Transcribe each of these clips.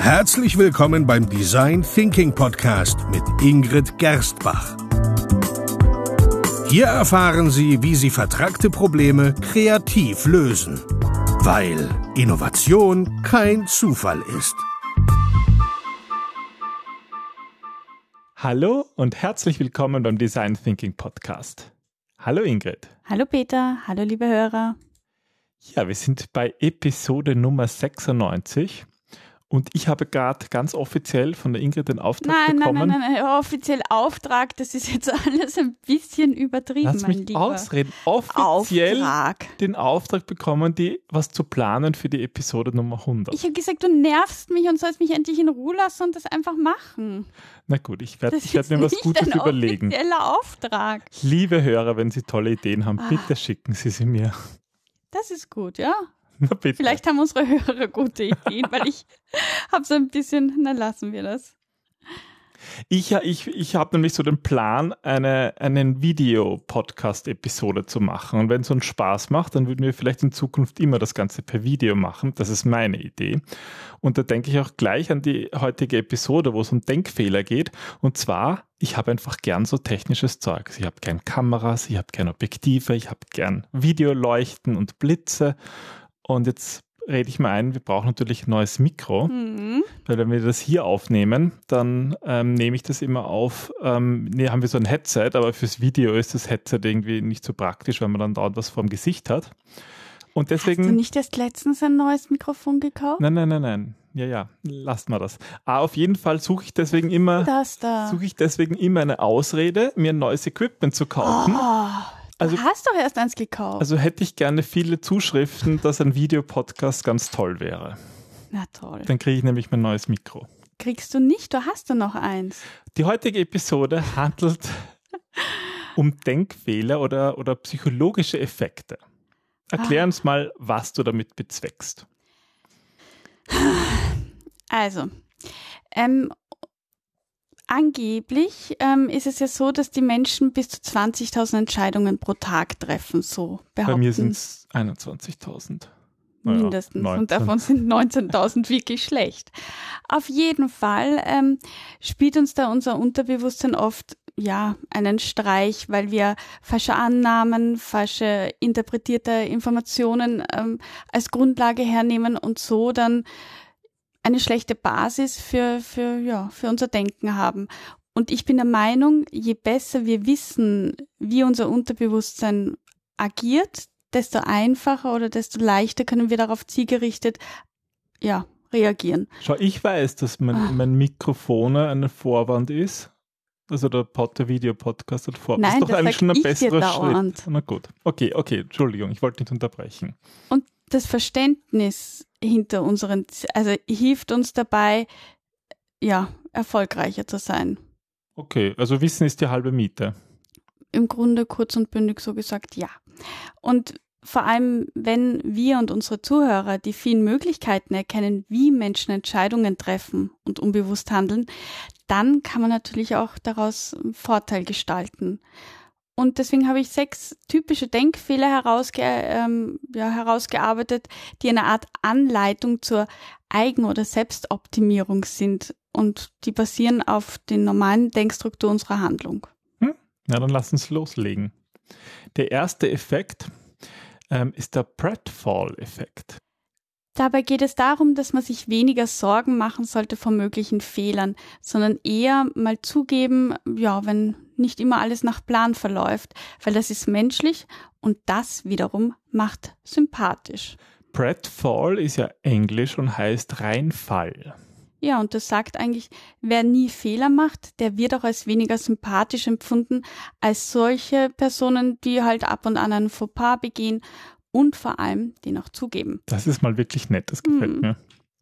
Herzlich willkommen beim Design Thinking Podcast mit Ingrid Gerstbach. Hier erfahren Sie, wie Sie vertragte Probleme kreativ lösen, weil Innovation kein Zufall ist. Hallo und herzlich willkommen beim Design Thinking Podcast. Hallo Ingrid. Hallo Peter, hallo liebe Hörer. Ja, wir sind bei Episode Nummer 96 und ich habe gerade ganz offiziell von der Ingrid den Auftrag nein, bekommen. Nein, nein, nein, offiziell Auftrag, das ist jetzt alles ein bisschen übertrieben, Lass mein mich Lieber. ausreden. Offiziell Auftrag. den Auftrag bekommen, die was zu planen für die Episode Nummer 100. Ich habe gesagt, du nervst mich und sollst mich endlich in Ruhe lassen und das einfach machen. Na gut, ich werde werd mir was Gutes ein überlegen. offizieller Auftrag. Liebe Hörer, wenn Sie tolle Ideen haben, Ah. bitte schicken Sie sie mir. Das ist gut, ja. Vielleicht haben unsere Hörer gute Ideen, weil ich habe so ein bisschen, na lassen wir das. Ich, ich, ich habe nämlich so den Plan, eine einen Video-Podcast-Episode zu machen. Und wenn es uns Spaß macht, dann würden wir vielleicht in Zukunft immer das Ganze per Video machen. Das ist meine Idee. Und da denke ich auch gleich an die heutige Episode, wo es um Denkfehler geht. Und zwar, ich habe einfach gern so technisches Zeug. Ich habe gern Kameras, ich habe gern Objektive, ich habe gern Videoleuchten und Blitze. Und jetzt rede ich mal ein, wir brauchen natürlich ein neues Mikro. Hm. Weil wenn wir das hier aufnehmen, dann ähm, nehme ich das immer auf. Ähm, nee, haben wir so ein Headset, aber fürs Video ist das Headset irgendwie nicht so praktisch, weil man dann dauernd was vorm Gesicht hat. Und Hast du deswegen. nicht erst letztens ein neues Mikrofon gekauft? Nein, nein, nein, nein. Ja, ja, lasst mal das. Aber auf jeden Fall suche ich deswegen immer, Das da. suche ich deswegen immer eine Ausrede, mir ein neues Equipment zu kaufen. Oh, Also- du hast doch erst eins gekauft. Also hätte ich gerne viele Zuschriften, dass ein Videopodcast ganz toll wäre. na toll. Dann kriege ich nämlich mein neues Mikro. Kriegst du nicht, du hast du noch eins. Die heutige Episode handelt um Denkfehler oder, oder psychologische Effekte. Erklär Ah. uns mal, was du damit bezweckst. Also, ähm, angeblich ähm, ist es ja so, dass die Menschen bis zu 20.000 Entscheidungen pro Tag treffen, so behaupten. Bei mir sind es 21.000. Naja, mindestens. 19. Und davon sind 19.000 wirklich schlecht. Auf jeden Fall ähm, spielt uns da unser Unterbewusstsein oft ja einen Streich, weil wir falsche Annahmen, falsche interpretierte Informationen ähm, als Grundlage hernehmen und so dann eine schlechte Basis für, für, ja, für unser Denken haben. Und ich bin der Meinung, je besser wir wissen, wie unser Unterbewusstsein agiert, desto einfacher oder desto leichter können wir darauf zielgerichtet ja, reagieren. Schau, ich weiß, dass mein, Ah. mein Mikrofon ein Vorwand ist. Also der Pod, der Videopodcast hat Vorwand. Nein, ist doch das eigentlich schon ein besserer. Schritt. Na gut. Okay, okay, Entschuldigung, ich wollte nicht unterbrechen. Und das Verständnis hinter unseren, also hilft uns dabei, ja, erfolgreicher zu sein. Okay, also Wissen ist die halbe Miete. Im Grunde kurz und bündig so gesagt, ja. Und vor allem, wenn wir und unsere Zuhörer die vielen Möglichkeiten erkennen, wie Menschen Entscheidungen treffen und unbewusst handeln, dann kann man natürlich auch daraus einen Vorteil gestalten. Und deswegen habe ich sechs typische Denkfehler herausge ähm, ja, herausgearbeitet, die eine Art Anleitung zur Eigen- oder Selbstoptimierung sind. Und die basieren auf den normalen Denkstruktur unserer Handlung. Ja, dann lass uns loslegen. Der erste Effekt ähm, ist der Pratfall-Effekt. Dabei geht es darum, dass man sich weniger Sorgen machen sollte vor möglichen Fehlern, sondern eher mal zugeben, ja, wenn nicht immer alles nach Plan verläuft, weil das ist menschlich und das wiederum macht sympathisch. Pratfall ist ja Englisch und heißt Reinfall. Ja, und das sagt eigentlich, wer nie Fehler macht, der wird auch als weniger sympathisch empfunden als solche Personen, die halt ab und an einen Fauxpas begehen und vor allem den auch zugeben. Das ist mal wirklich nett, das gefällt Hm. mir.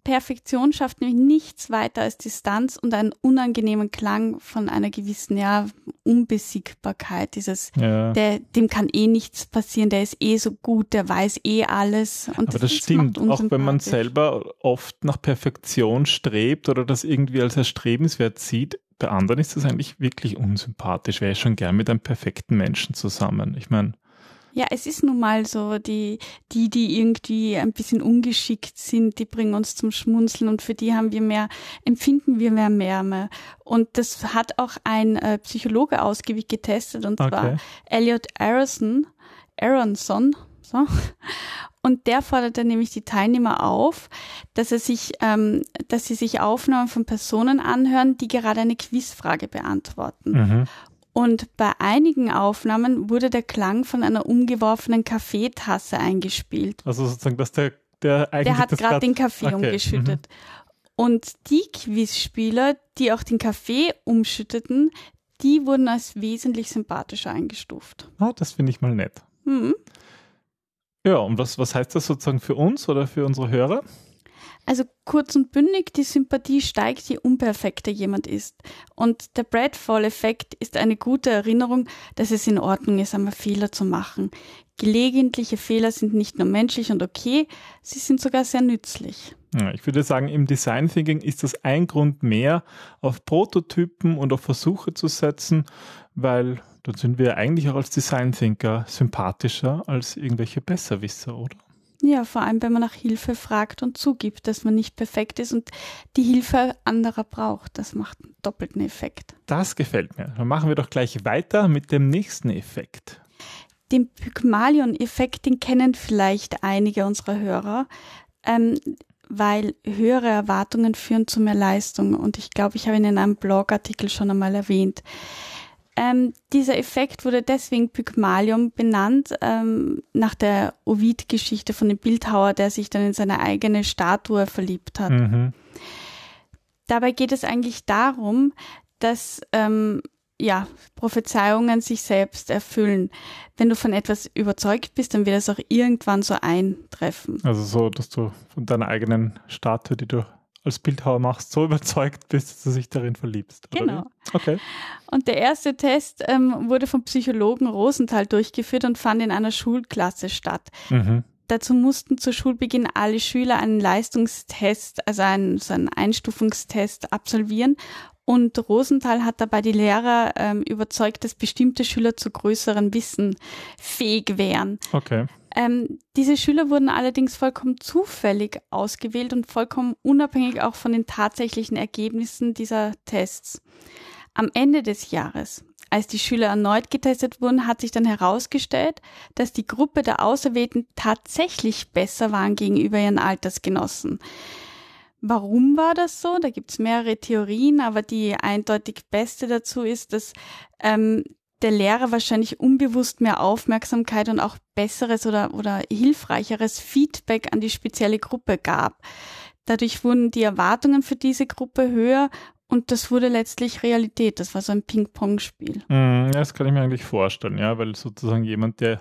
Perfektion schafft nämlich nichts weiter als Distanz und einen unangenehmen Klang von einer gewissen ja, Unbesiegbarkeit. Dieses, Ja. der, dem kann eh nichts passieren, der ist eh so gut, der weiß eh alles. Und Aber das ist- stimmt, auch wenn man selber oft nach Perfektion strebt oder das irgendwie als erstrebenswert sieht, bei anderen ist das eigentlich wirklich unsympathisch. Wäre ich schon gern mit einem perfekten Menschen zusammen. Ich meine, Ja, es ist nun mal so, die, die, die irgendwie ein bisschen ungeschickt sind, die bringen uns zum Schmunzeln und für die haben wir mehr, empfinden wir mehr Wärme. Und das hat auch ein äh, Psychologe ausgiebig getestet und Okay. zwar Elliot Aronson, Aronson, so. Und der forderte nämlich die Teilnehmer auf, dass er sich, ähm, dass sie sich Aufnahmen von Personen anhören, die gerade eine Quizfrage beantworten. Mhm. Und bei einigen Aufnahmen wurde der Klang von einer umgeworfenen Kaffeetasse eingespielt. Also sozusagen, dass der, der eigentlich Der hat gerade den Kaffee Okay, umgeschüttet. Und die Quizspieler, die auch den Kaffee umschütteten, die wurden als wesentlich sympathischer eingestuft. Ah, das finde ich mal nett. Hm. Ja, und was, was heißt das sozusagen für uns oder für unsere Hörer? Also kurz und bündig, die Sympathie steigt, je unperfekter jemand ist. Und der Bradfall-Effekt ist eine gute Erinnerung, dass es in Ordnung ist, einmal Fehler zu machen. Gelegentliche Fehler sind nicht nur menschlich und okay, sie sind sogar sehr nützlich. Ja, ich würde sagen, im Design Thinking ist das ein Grund mehr, auf Prototypen und auf Versuche zu setzen, weil dann sind wir eigentlich auch als Design Thinker sympathischer als irgendwelche Besserwisser, oder? Ja, vor allem, wenn man nach Hilfe fragt und zugibt, dass man nicht perfekt ist und die Hilfe anderer braucht. Das macht einen doppelten Effekt. Das gefällt mir. Dann machen wir doch gleich weiter mit dem nächsten Effekt. Den Pygmalion-Effekt, den kennen vielleicht einige unserer Hörer, ähm, weil höhere Erwartungen führen zu mehr Leistung. Und ich glaube, ich habe ihn in einem Blogartikel schon einmal erwähnt. Ähm, dieser Effekt wurde deswegen Pygmalion benannt, ähm, nach der Ovid-Geschichte von dem Bildhauer, der sich dann in seine eigene Statue verliebt hat. Mhm. Dabei geht es eigentlich darum, dass ähm, ja, Prophezeiungen sich selbst erfüllen. Wenn du von etwas überzeugt bist, dann wird es auch irgendwann so eintreffen. Also so, dass du von deiner eigenen Statue, die du als Bildhauer machst, so überzeugt bist, dass du dich darin verliebst. Genau. Okay. Und der erste Test ähm, wurde vom Psychologen Rosenthal durchgeführt und fand in einer Schulklasse statt. Mhm. Dazu mussten zu Schulbeginn alle Schüler einen Leistungstest, also einen, so einen Einstufungstest absolvieren. Und Rosenthal hat dabei die Lehrer ähm, überzeugt, dass bestimmte Schüler zu größeren Wissen fähig wären. Okay. Ähm, diese Schüler wurden allerdings vollkommen zufällig ausgewählt und vollkommen unabhängig auch von den tatsächlichen Ergebnissen dieser Tests. Am Ende des Jahres, als die Schüler erneut getestet wurden, hat sich dann herausgestellt, dass die Gruppe der Auserwählten tatsächlich besser waren gegenüber ihren Altersgenossen. Warum war das so? Da gibt's mehrere Theorien, aber die eindeutig beste dazu ist, dass ähm, der Lehrer wahrscheinlich unbewusst mehr Aufmerksamkeit und auch besseres oder, oder hilfreicheres Feedback an die spezielle Gruppe gab. Dadurch wurden die Erwartungen für diese Gruppe höher und das wurde letztlich Realität. Das war so ein Ping-Pong-Spiel. Mm, ja, Das kann ich mir eigentlich vorstellen, ja, weil sozusagen jemand, der,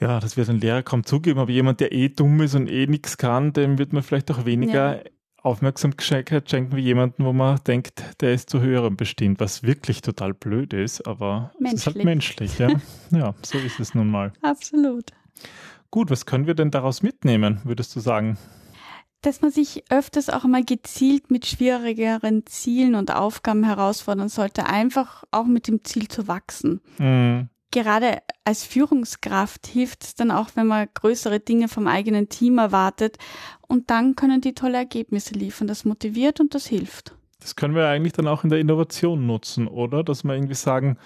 ja, das wird ein Lehrer kaum zugeben, aber jemand, der eh dumm ist und eh nichts kann, dem wird man vielleicht auch weniger Aufmerksamkeit schenken wie jemanden, wo man denkt, der ist zu höherem bestimmt, was wirklich total blöd ist, aber es ist halt menschlich, ja. ja, so ist es nun mal. Absolut. Gut, was können wir denn daraus mitnehmen, würdest du sagen? Dass man sich öfters auch mal gezielt mit schwierigeren Zielen und Aufgaben herausfordern sollte, einfach auch mit dem Ziel zu wachsen. Mm, gerade als Führungskraft hilft es dann auch, wenn man größere Dinge vom eigenen Team erwartet. Und dann können die tolle Ergebnisse liefern. Das motiviert und das hilft. Das können wir eigentlich dann auch in der Innovation nutzen, oder? Dass wir irgendwie sagen,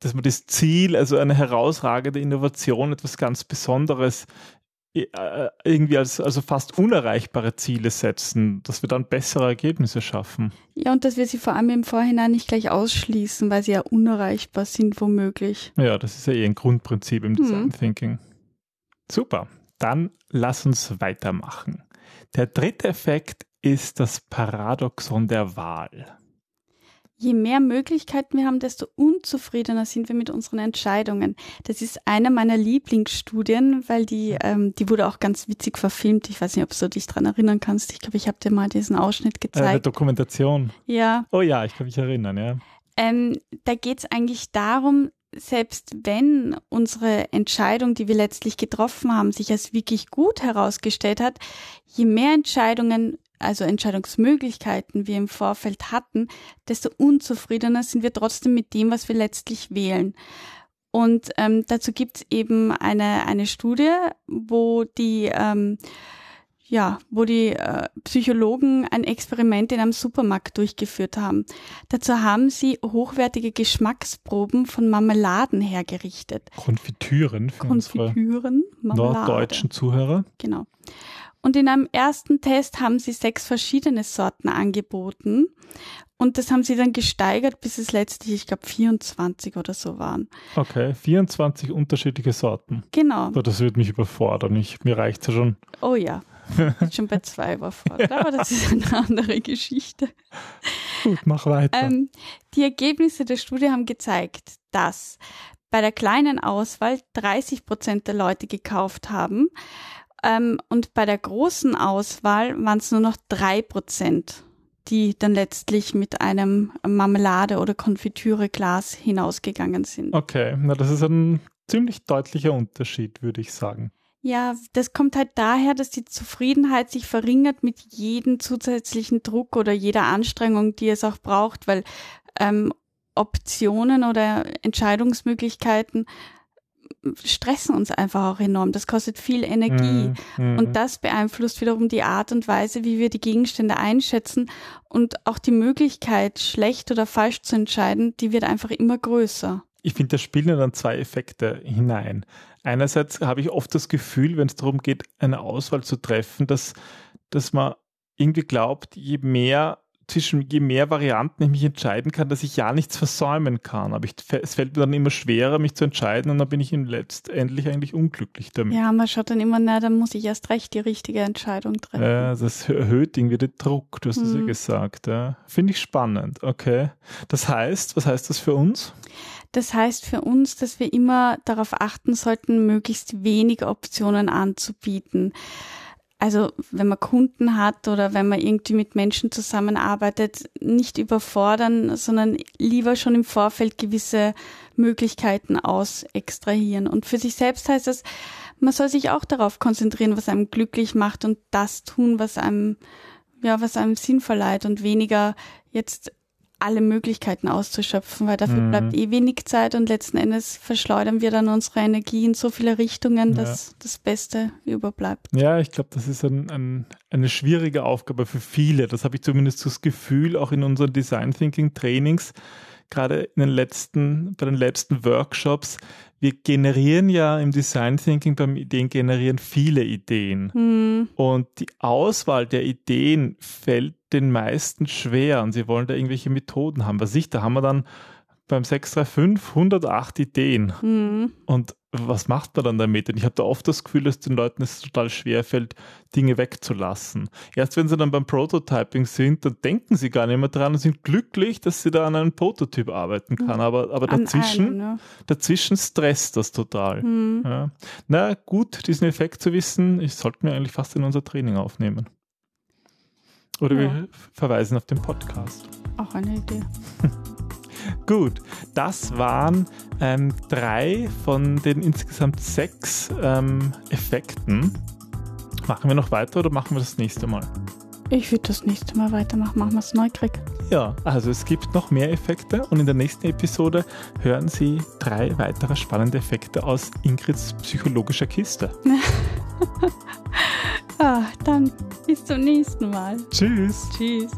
dass wir das Ziel, also eine herausragende Innovation, etwas ganz Besonderes, irgendwie als also fast unerreichbare Ziele setzen, dass wir dann bessere Ergebnisse schaffen. Ja, und dass wir sie vor allem im Vorhinein nicht gleich ausschließen, weil sie ja unerreichbar sind, womöglich. Ja, das ist ja eh ein Grundprinzip im Design Mhm. Thinking. Super. Dann lass uns weitermachen. Der dritte Effekt ist das Paradoxon der Wahl. Je mehr Möglichkeiten wir haben, desto unzufriedener sind wir mit unseren Entscheidungen. Das ist eine meiner Lieblingsstudien, weil die, ähm, die wurde auch ganz witzig verfilmt. Ich weiß nicht, ob du dich dran erinnern kannst. Ich glaube, ich habe dir mal diesen Ausschnitt Äh, eine gezeigt. Dokumentation. ja. Oh ja, ich kann mich erinnern, ja. Ähm, da geht es eigentlich darum, selbst wenn unsere Entscheidung, die wir letztlich getroffen haben, sich als wirklich gut herausgestellt hat, je mehr Entscheidungen, also Entscheidungsmöglichkeiten wir im Vorfeld hatten, desto unzufriedener sind wir trotzdem mit dem, was wir letztlich wählen. Und ähm, dazu gibt es eben eine, eine Studie, wo die ähm, ja, wo die äh, Psychologen ein Experiment in einem Supermarkt durchgeführt haben. Dazu haben sie hochwertige Geschmacksproben von Marmeladen hergerichtet. Konfitüren für Konfitüren, unsere norddeutschen Zuhörer. Genau. Und in einem ersten Test haben sie sechs verschiedene Sorten angeboten. Und das haben sie dann gesteigert, bis es letztlich, ich glaube, 24 oder so waren. Okay, 24 unterschiedliche Sorten. Genau. Das würde mich überfordern. Ich, mir reicht es ja schon. Oh ja. Schon bei zwei überfordert, aber das ist eine andere Geschichte. Gut, mach weiter. Ähm, die Ergebnisse der Studie haben gezeigt, dass bei der kleinen Auswahl 30 Prozent der Leute gekauft haben ähm, und bei der großen Auswahl waren es nur noch drei Prozent, die dann letztlich mit einem Marmelade- oder Konfitüreglas hinausgegangen sind. Okay, na das ist ein ziemlich deutlicher Unterschied, würde ich sagen. Ja, das kommt halt daher, dass die Zufriedenheit sich verringert mit jedem zusätzlichen Druck oder jeder Anstrengung, die es auch braucht, weil ähm, Optionen oder Entscheidungsmöglichkeiten stressen uns einfach auch enorm. Das kostet viel Energie. Mm, Und das beeinflusst wiederum die Art und Weise, wie wir die Gegenstände einschätzen. Und auch die Möglichkeit, schlecht oder falsch zu entscheiden, die wird einfach immer größer. Ich finde, da spielen dann zwei Effekte hinein. Einerseits habe ich oft das Gefühl, wenn es darum geht, eine Auswahl zu treffen, dass, dass man irgendwie glaubt, je mehr zwischen je mehr Varianten ich mich entscheiden kann, dass ich ja nichts versäumen kann. Aber ich, es fällt mir dann immer schwerer, mich zu entscheiden und dann bin ich letztendlich eigentlich unglücklich damit. Ja, man schaut dann immer, na, dann muss ich erst recht die richtige Entscheidung treffen. Ja, das erhöht irgendwie den Druck, du hast es mhm. ja gesagt. Ja. Finde ich spannend, okay. Das heißt, was heißt das für uns? Das heißt für uns, dass wir immer darauf achten sollten, möglichst wenige Optionen anzubieten. Also wenn man Kunden hat oder wenn man irgendwie mit Menschen zusammenarbeitet, nicht überfordern, sondern lieber schon im Vorfeld gewisse Möglichkeiten aus extrahieren. Und für sich selbst heißt das, man soll sich auch darauf konzentrieren, was einem glücklich macht und das tun, was einem, ja, was einem Sinn verleiht und weniger jetzt alle Möglichkeiten auszuschöpfen, weil dafür mhm. bleibt eh wenig Zeit und letzten Endes verschleudern wir dann unsere Energie in so viele Richtungen, dass ja. das Beste überbleibt. Ja, ich glaube, das ist ein, ein, eine schwierige Aufgabe für viele. Das habe ich zumindest das Gefühl, auch in unseren Design Thinking Trainings, gerade in den letzten, bei den letzten Workshops, wir generieren ja im Design Thinking beim Ideen generieren viele Ideen. Mhm. Und die Auswahl der Ideen fällt den meisten schwer und sie wollen da irgendwelche Methoden haben. Was ich, da haben wir dann beim 635 108 Ideen. Mhm. Und was macht man dann damit? Und ich habe da oft das Gefühl, dass den Leuten es total schwer fällt, Dinge wegzulassen. Erst wenn sie dann beim Prototyping sind, dann denken sie gar nicht mehr dran und sind glücklich, dass sie da an einem Prototyp arbeiten kann. Aber, aber dazwischen, einem, ja. dazwischen stresst das total. Mhm. Ja. Na gut, diesen Effekt zu wissen, ich sollte mir eigentlich fast in unser Training aufnehmen. Oder ja. wir verweisen auf den Podcast. Auch eine Idee. Gut, das waren ähm, drei von den insgesamt sechs ähm, Effekten. Machen wir noch weiter oder machen wir das nächste Mal? Ich würde das nächste Mal weitermachen. Machen wir es neugierig. Ja, also es gibt noch mehr Effekte und in der nächsten Episode hören Sie drei weitere spannende Effekte aus Ingrids psychologischer Kiste. ah, dann bis zum nächsten Mal. Tschüss. Tschüss.